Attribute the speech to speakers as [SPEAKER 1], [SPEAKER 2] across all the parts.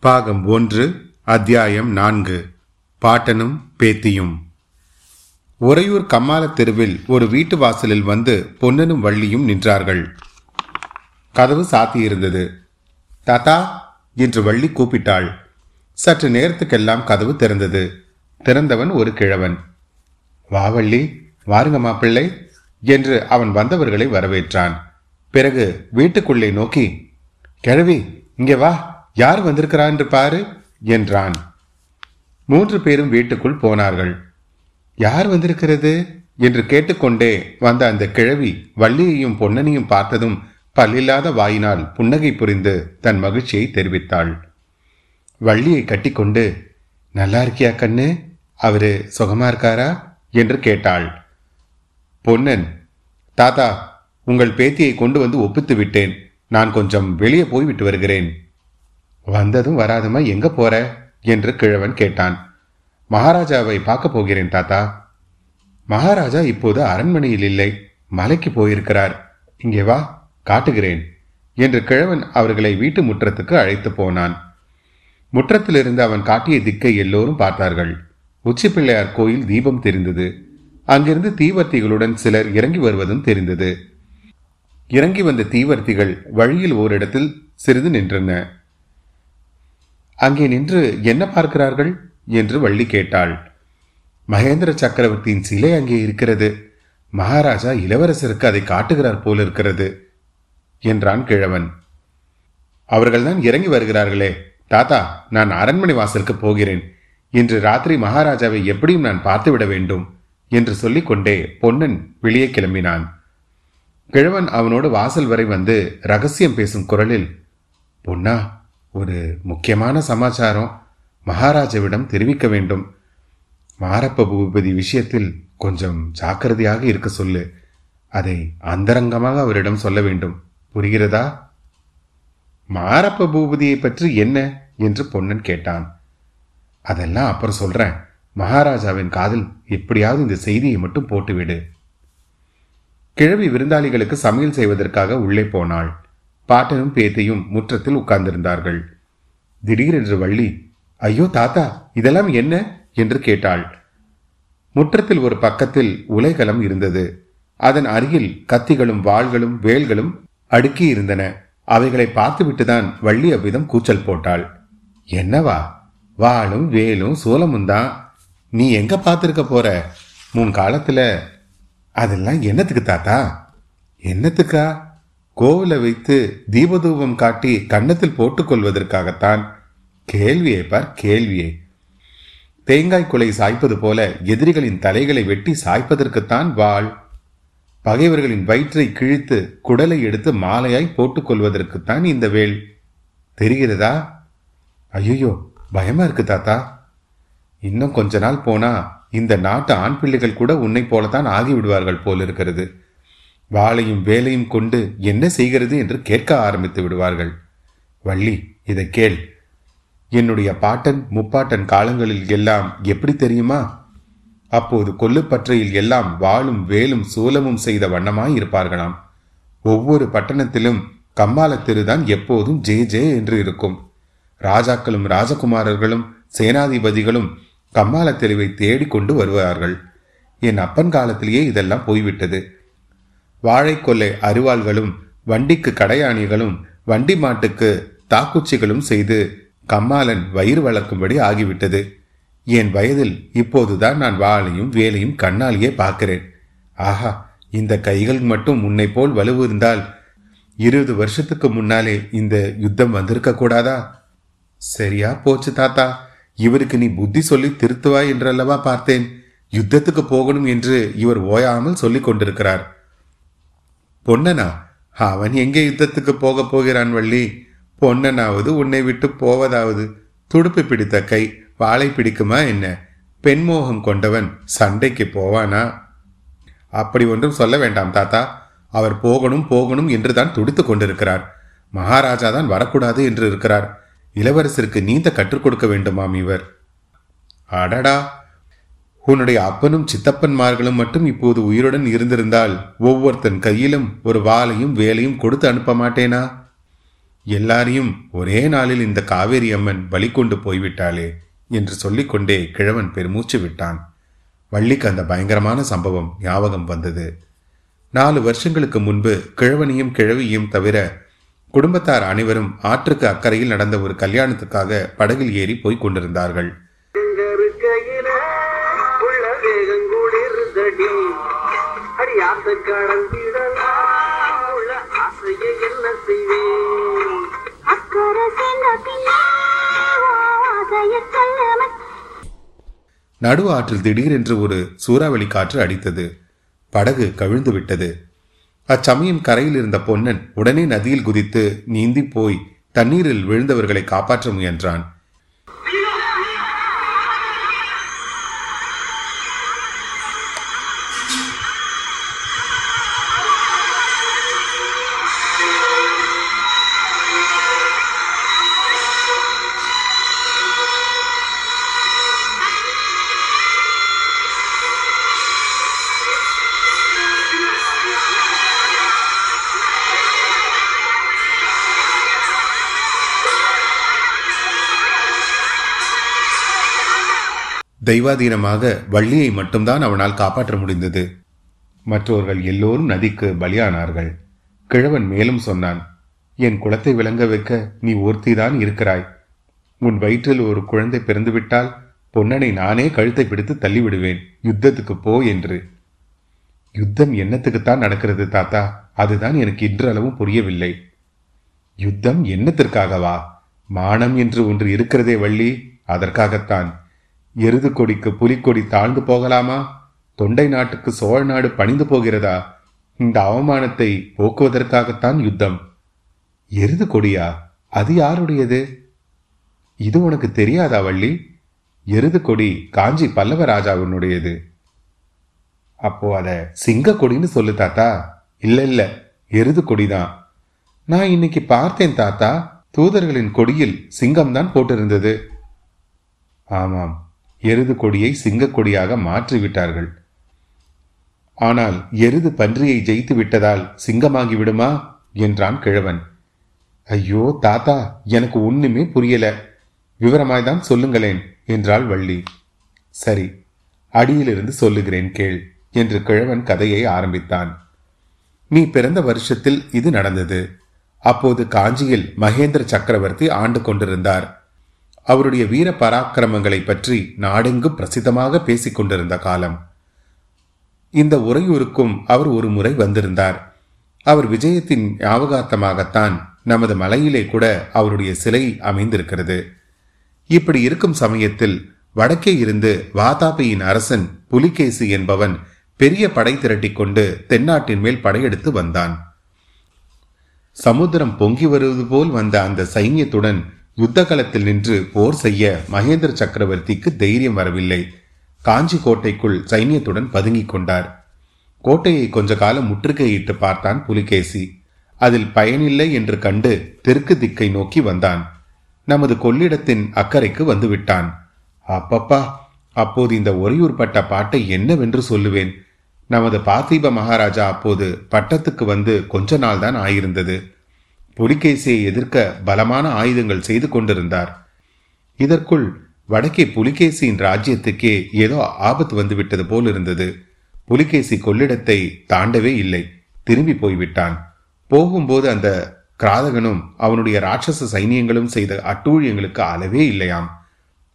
[SPEAKER 1] பாகம் ஒன்று அத்தியாயம் நான்கு. பாட்டனும் பேத்தியும். உறையூர் கம்மால தெருவில் ஒரு வீட்டு வாசலில் வந்து பொன்னனும் வள்ளியும் நின்றார்கள். கதவு சாத்தியிருந்தது. தாத்தா என்று வள்ளி கூப்பிட்டாள். சற்று நேரத்துக்கெல்லாம் கதவு திறந்தது. திறந்தவன் ஒரு கிழவன். வா வள்ளி வாருங்க மாப்பிள்ளை என்று அவன் வந்தவர்களை வரவேற்றான். பிறகு வீட்டுக்குள்ளே நோக்கி கிழவி இங்கே வா. யார் வந்திருக்கிறான் என்று பாரு என்றான். மூன்று பேரும் வீட்டுக்குள் போனார்கள். யார் வந்திருக்கிறது? என்று கேட்டுக்கொண்டே வந்த அந்த கிழவி வள்ளியையும் பொன்னனையும் பார்த்ததும் பல்லில்லாத வாயினால் புன்னகை புரிந்து தன் மகிழ்ச்சியை தெரிவித்தாள். வள்ளியை கட்டிக்கொண்டு நல்லா இருக்கியா கண்ணு? அவரு சுகமா இருக்காரா? என்று கேட்டாள். பொன்னன் தாத்தா உங்கள் பேத்தியை கொண்டு வந்து ஒப்பித்து விட்டேன். நான் கொஞ்சம் வெளியே போய்விட்டு வருகிறேன். வந்ததும் வராதுமா எங்க போற? என்று கிழவன் கேட்டான். மகாராஜாவை பார்க்க போகிறேன் தாத்தா. மகாராஜா இப்போது அரண்மனையில் இல்லை. மலைக்கு போயிருக்கிறார். இங்கே வா காட்டுகிறேன் என்று கிழவன் அவர்களை வீட்டு முற்றத்துக்கு அழைத்து போனான். முற்றத்திலிருந்து அவன் காட்டிய திக்கை எல்லோரும் பார்த்தார்கள். உச்சி பிள்ளையார் கோயில் தீபம் தெரிந்தது. அங்கிருந்து தீவர்த்திகளுடன் சிலர் இறங்கி வருவதும் தெரிந்தது. இறங்கி வந்த தீவர்த்திகள் வழியில் ஓரிடத்தில் சிறிது நின்றன. அங்கே நின்று என்ன பார்க்கிறார்கள்? என்று வள்ளி கேட்டாள். மகேந்திர சக்கரவர்த்தியின் சிலை அங்கே இருக்கிறது. மகாராஜா இளவரசருக்கு அதை காட்டுகிறார் போல இருக்கிறது என்றான் கிழவன். அவர்கள்தான் இறங்கி வருகிறார்களே. தாத்தா நான் அரண்மனை வாசலுக்கு போகிறேன். இன்று ராத்திரி மகாராஜாவை எப்படியும் நான் பார்த்துவிட வேண்டும் என்று சொல்லிக்கொண்டே பொன்னன் வெளியே கிளம்பினான். கிழவன் அவனோடு வாசல் வரை வந்து ரகசியம் பேசும் குரலில் பொன்னா ஒரு முக்கியமான சமாச்சாரம் மகாராஜாவிடம் தெரிவிக்க வேண்டும். மாரப்ப பூபதி விஷயத்தில் கொஞ்சம் ஜாக்கிரதையாக இருக்க சொல்லு. அதை அந்தரங்கமாக அவரிடம் சொல்ல வேண்டும். புரிகிறதா? மாரப்ப பூபதியை பற்றி என்ன? என்று பொன்னன் கேட்டான். அதெல்லாம் அப்புறம் சொல்றேன். மகாராஜாவின் காதில் எப்படியாவது இந்த செய்தியை மட்டும் போட்டுவிடு. கிழவி விருந்தாளிகளுக்கு சமையல் செய்வதற்காக உள்ளே போனாள். பாட்டனும் பேத்தையும் முற்றத்தில் உட்கார்ந்திருந்தார்கள். திடீரென்று வள்ளி ஐயோ தாத்தா இதெல்லாம் என்ன? என்று கேட்டாள். முற்றத்தில் ஒரு பக்கத்தில் உலைகலம் இருந்தது. அதன் அருகில் கத்திகளும் வாள்களும் வேல்களும் அடுக்கி இருந்தன. அவைகளை பார்த்துவிட்டுதான் வள்ளி அவ்விதம் கூச்சல் போட்டாள். என்னவா? வாளும் வேலும் சூலமும் தான். நீ எங்க பார்த்துருக்க போற? முன் காலத்துல அதெல்லாம் என்னத்துக்கு தாத்தா? என்னத்துக்கா? கோவில வைத்து தீபதூபம் காட்டி கன்னத்தில் போட்டுக்கொள்வதற்காகத்தான். கேள்வியை பார் கேள்வியை. தேங்காய் குலை சாய்ப்பது போல எதிரிகளின் தலைகளை வெட்டி சாய்ப்பதற்குத்தான் வாழ். பகைவர்களின் வயிற்றை கிழித்து குடலை எடுத்து மாலையாய் போட்டுக்கொள்வதற்குத்தான் இந்த வேள். தெரிகிறதா? ஐயோ பயமா இருக்கு தாத்தா. இன்னும் கொஞ்ச நாள் போனா இந்த நாட்டு ஆண் பிள்ளைகள் கூட உன்னை போலத்தான் ஆகிவிடுவார்கள் போல இருக்கிறது வாளையும் வேலையும் கொண்டு என்ன செய்கிறது என்று கேட்க ஆரம்பித்து விடுவார்கள். வள்ளி இதை கேள். என்னுடைய பாட்டன் முப்பாட்டன் காலங்களில் எல்லாம் எப்படி தெரியுமா? அப்போது கொல்லுப்பற்றையில் எல்லாம் வாளும் வேலும் சூலமும் செய்த வண்ணமாய் இருப்பார்களாம். ஒவ்வொரு பட்டணத்திலும் கம்மால எப்போதும் ஜே ஜே என்று இருக்கும். ராஜாக்களும் ராஜகுமாரர்களும் சேனாதிபதிகளும் கம்மால தேடிக்கொண்டு வருவார்கள். என் அப்பன் காலத்திலேயே இதெல்லாம் போய்விட்டது. வாழைக்கொல்லை அருவாள்களும் வண்டிக்கு கடையாணிகளும் வண்டி மாட்டுக்கு தாக்குச்சிகளும் செய்து கம்மாளன் வயிறு வளர்க்கும்படி ஆகிவிட்டது. என் வயதில் இப்போதுதான் நான் வாளையும் வேலையும் கண்ணாலேயே பார்க்கிறேன். ஆஹா இந்த கைகள் மட்டும் உன்னை போல் வலுவு இருந்தால் இருபது வருஷத்துக்கு முன்னாலே இந்த யுத்தம் வந்திருக்க கூடாதா? சரியா போச்சு தாத்தா. இவருக்கு நீ புத்தி சொல்லி திருத்துவாய் என்றல்லவா பார்த்தேன். யுத்தத்துக்கு போகணும் என்று இவர் ஓயாமல் சொல்லிக் கொண்டிருக்கிறார். பொன்னனா? அவன் எங்கே யுத்தத்துக்கு போக போகிறான் வள்ளி? பொன்னனாவது உன்னை விட்டு போவதாவது. துடுப்பு பிடித்த கை வாழை பிடிக்குமா என்ன? பெண்மோகம் கொண்டவன் சண்டைக்கு போவானா? அப்படி ஒன்றும் சொல்ல வேண்டாம் தாத்தா. அவர் போகணும் போகணும் என்று தான் துடித்துக் கொண்டிருக்கிறார். மகாராஜா தான் வரக்கூடாது என்று இருக்கிறார். இளவரசருக்கு நீந்த கற்றுக் கொடுக்க வேண்டுமாம் இவர். அடடா! உன்னுடைய அப்பனும் சித்தப்பன்மார்களும் மட்டும் இப்போது உயிருடன் இருந்திருந்தால் ஒவ்வொருத்தன் கையிலும் ஒரு வாளையும் வேலையும் கொடுத்து அனுப்ப மாட்டேனா? எல்லாரையும் ஒரே நாளில் இந்த காவேரி அம்மன் பலி கொண்டு போய்விட்டாளே என்று சொல்லிக்கொண்டே கிழவன் பெருமூச்சு விட்டான். வள்ளிக்கு அந்த பயங்கரமான சம்பவம் ஞாபகம் வந்தது. நாலு வருஷங்களுக்கு முன்பு கிழவனையும் கிழவியும் தவிர குடும்பத்தார் அனைவரும் ஆற்றுக்கு அக்கறையில் நடந்த ஒரு கல்யாணத்துக்காக படகில் ஏறி போய்க் கொண்டிருந்தார்கள். நடு ஆற்றில் திடீரென்று ஒரு சூறாவளி காற்று அடித்தது. படகு கவிழ்ந்து விட்டது. அச்சமயம் கரையில் இருந்த பொன்னன் உடனே நதியில் குதித்து நீந்தி போய் தண்ணீரில் விழுந்தவர்களை காப்பாற்ற முயன்றான். தெய்வாதீனமாக வள்ளியை மட்டும்தான் அவனால் காப்பாற்ற முடிந்தது. மற்றவர்கள் எல்லோரும் நதிக்கு பலியானார்கள். கிழவன் மேலும் சொன்னான் என் குளத்தை விளங்க வைக்க நீ ஒருத்திதான் இருக்கிறாய். உன் வயிற்றில் ஒரு குழந்தை பிறந்துவிட்டால் பொன்னனை நானே கழுத்தை பிடித்து தள்ளிவிடுவேன். யுத்தத்துக்கு போ என்று. யுத்தம் என்னத்துக்குத்தான் நடக்கிறது தாத்தா? அதுதான் எனக்கு இன்றளவும் புரியவில்லை. யுத்தம் என்னத்திற்காகவா? மானம் என்று ஒன்று இருக்கிறதே வள்ளி. அதற்காகத்தான். எருது கொடிக்கு புலிக்கொடி தாழ்ந்து போகலாமா? தொண்டை நாட்டுக்கு சோழ நாடு பணிந்து போகிறதா? இந்த அவமானத்தை போக்குவதற்காகத்தான் யுத்தம். எருது கொடியா? அது யாருடையது? இது உனக்கு தெரியாதா வள்ளி? எருது கொடி காஞ்சி பல்லவ ராஜாவினுடையது. அப்போ அத சிங்க கொடின்னு சொல்லு தாத்தா. இல்ல இல்ல எருது கொடிதான். நான் இன்னைக்கு பார்த்தேன் தாத்தா. தூதர்களின் கொடியில் சிங்கம் தான் போட்டிருந்தது. ஆமாம். எருது கொடியை சிங்கக்கொடியாக மாற்றிவிட்டார்கள். ஆனால் எருது பன்றியை ஜெயித்து விட்டதால் சிங்கமாகி விடுமா? என்றான் கிழவன். ஐயோ தாத்தா எனக்கு ஒண்ணுமே புரியல. விவரமாய்தான் சொல்லுங்களேன் என்றாள் வள்ளி. சரி அடியிலிருந்து சொல்லுகிறேன் கேள் என்று கிழவன் கதையை ஆரம்பித்தான். நீ பிறந்த வருஷத்தில் இது நடந்தது. அப்போது காஞ்சியில் மகேந்திர சக்கரவர்த்தி ஆண்டு கொண்டிருந்தார். அவருடைய வீர பராக்கிரமங்களை பற்றி நாடெங்கும் பிரசித்தமாக பேசிக் கொண்டிருந்த காலம். இந்த உரையூருக்கும் அவர் ஒரு முறை வந்திருந்தார். அவர் விஜயத்தின் ஞாபகார்த்தமாகத்தான் நமது மலையிலே கூட அவருடைய சிலை அமைந்திருக்கிறது. இப்படி இருக்கும் சமயத்தில் வடக்கே இருந்து வாதாபியின் அரசன் புலிகேசி என்பவன் பெரிய படை திரட்டி கொண்டு தென்னாட்டின் மேல் படையெடுத்து வந்தான். சமுத்திரம் பொங்கி வருவது போல் வந்த அந்த சைன்யத்துடன் யுத்த களத்தில் நின்று போர் செய்ய மகேந்திர சக்கரவர்த்திக்கு தைரியம் வரவில்லை. காஞ்சி கோட்டைக்குள் சைன்யத்துடன் பதுங்கிக் கொண்டார். கோட்டையை கொஞ்ச காலம் முற்றுகையிட்டு பார்த்தான் புலிகேசி. அதில் பயனில்லை என்று கண்டு தெற்கு திக்கை நோக்கி வந்தான். நமது கொள்ளிடத்தின் அக்கறைக்கு வந்துவிட்டான். அப்பப்பா அப்போது இந்த ஒரையூர்பட்ட பாட்டை என்னவென்று சொல்லுவேன். நமது பார்த்திப மகாராஜா அப்போது பட்டத்துக்கு வந்து கொஞ்ச நாள் தான் ஆயிருந்தது. புலிகேசியை எதிர்க்க பலமான ஆயுதங்கள் செய்து கொண்டிருந்தார். இதற்குள் வடக்கே புலிகேசியின் ராஜ்யத்துக்கே ஏதோ ஆபத்து வந்துவிட்டது போல் இருந்தது புலிகேசி கொள்ளிடத்தை தாண்டவே இல்லை. திரும்பி போய்விட்டான். போகும்போது அந்த கிராதகனும் அவனுடைய ராட்சச சைனியங்களும் செய்த அட்டூழியங்களுக்கு அளவே இல்லையாம்.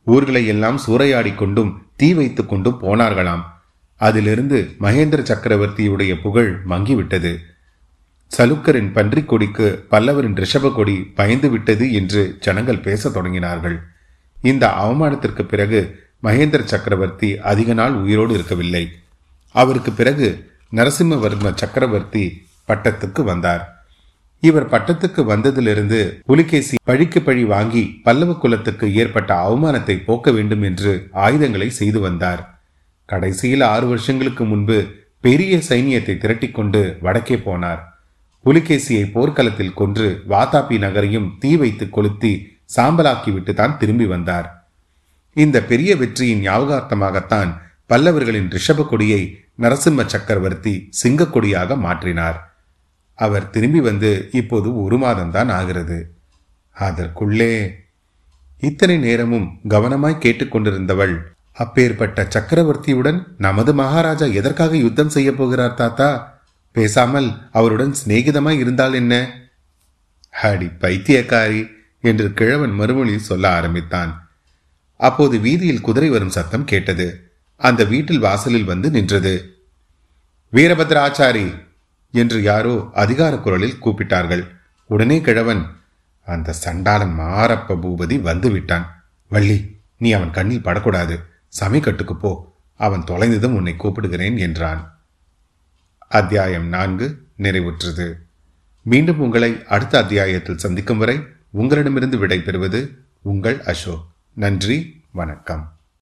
[SPEAKER 1] ஊர்களை எல்லாம் சூறையாடி கொண்டும் தீ வைத்துக் கொண்டும் போனார்களாம். அதிலிருந்து மகேந்திர சக்கரவர்த்தியுடைய புகழ் மங்கிவிட்டது. சலுக்கரின் பன்றிக் கொடிக்கு பல்லவரின் ரிஷப கொடி பயந்து விட்டது என்று ஜனங்கள் பேசத் தொடங்கினார்கள். இந்த அவமானத்திற்கு பிறகு மகேந்திர சக்கரவர்த்தி அதிக நாள் உயிரோடு இருக்கவில்லை. அவருக்கு பிறகு நரசிம்மவர்ம சக்கரவர்த்தி பட்டத்துக்கு வந்தார். இவர் பட்டத்துக்கு வந்ததிலிருந்து புலிகேசி பழிக்கு பழி வாங்கி பல்லவ குலத்துக்கு ஏற்பட்ட அவமானத்தை போக்க வேண்டும் என்று ஆயுதங்களை செய்து வந்தார். கடைசியில் ஆறு வருஷங்களுக்கு முன்பு பெரிய சைனியத்தை திரட்டிக்கொண்டு வடக்கே போனார். புலிகேசியை போர்க்களத்தில் கொன்று வாதாபி நகரையும் தீ வைத்து கொளுத்தி சாம்பலாக்கிவிட்டு தான் திரும்பி வந்தார். இந்த பெரிய வெற்றியின் ஞாபகார்த்தமாகத்தான் பல்லவர்களின் ரிஷப கொடியை நரசிம்ம சக்கரவர்த்தி சிங்கக்கொடியாக மாற்றினார். அவர் திரும்பி வந்து இப்போது ஒரு மாதம்தான் ஆகிறது. அதற்குள்ளே இத்தனை நேரமும் கவனமாய் கேட்டுக்கொண்டிருந்தவள் அப்பேற்பட்ட சக்கரவர்த்தியுடன் நமது மகாராஜா எதற்காக யுத்தம் செய்ய போகிறார் தாத்தா? பேசாமல் அவருடன் சிநேகிதமாய் இருந்தால் என்ன? அடி பைத்தியக்காரி என்று கிழவன் மறுமொழி சொல்ல ஆரம்பித்தான். அப்போது வீதியில் குதிரை வரும் சத்தம் கேட்டது. அந்த வீட்டில் வாசலில் வந்து நின்றது. வீரபத்ர ஆச்சாரி என்று யாரோ அதிகார குரலில் கூப்பிட்டார்கள். உடனே கிழவன் அந்த சண்டாளன் மாரப்ப பூபதி வந்து விட்டான். வள்ளி நீ அவன் கண்ணில் படக்கூடாது. சமைக்கட்டுக்கு போ. அவன் தொலைந்ததும் உன்னை கூப்பிடுகிறேன் என்றான். அத்தியாயம் நான்கு நிறைவுற்றது. மீண்டும் உங்களை அடுத்த அத்தியாயத்தில் சந்திக்கும் வரை உங்களிடமிருந்து விடை பெறுவது உங்கள் அசோக். நன்றி வணக்கம்.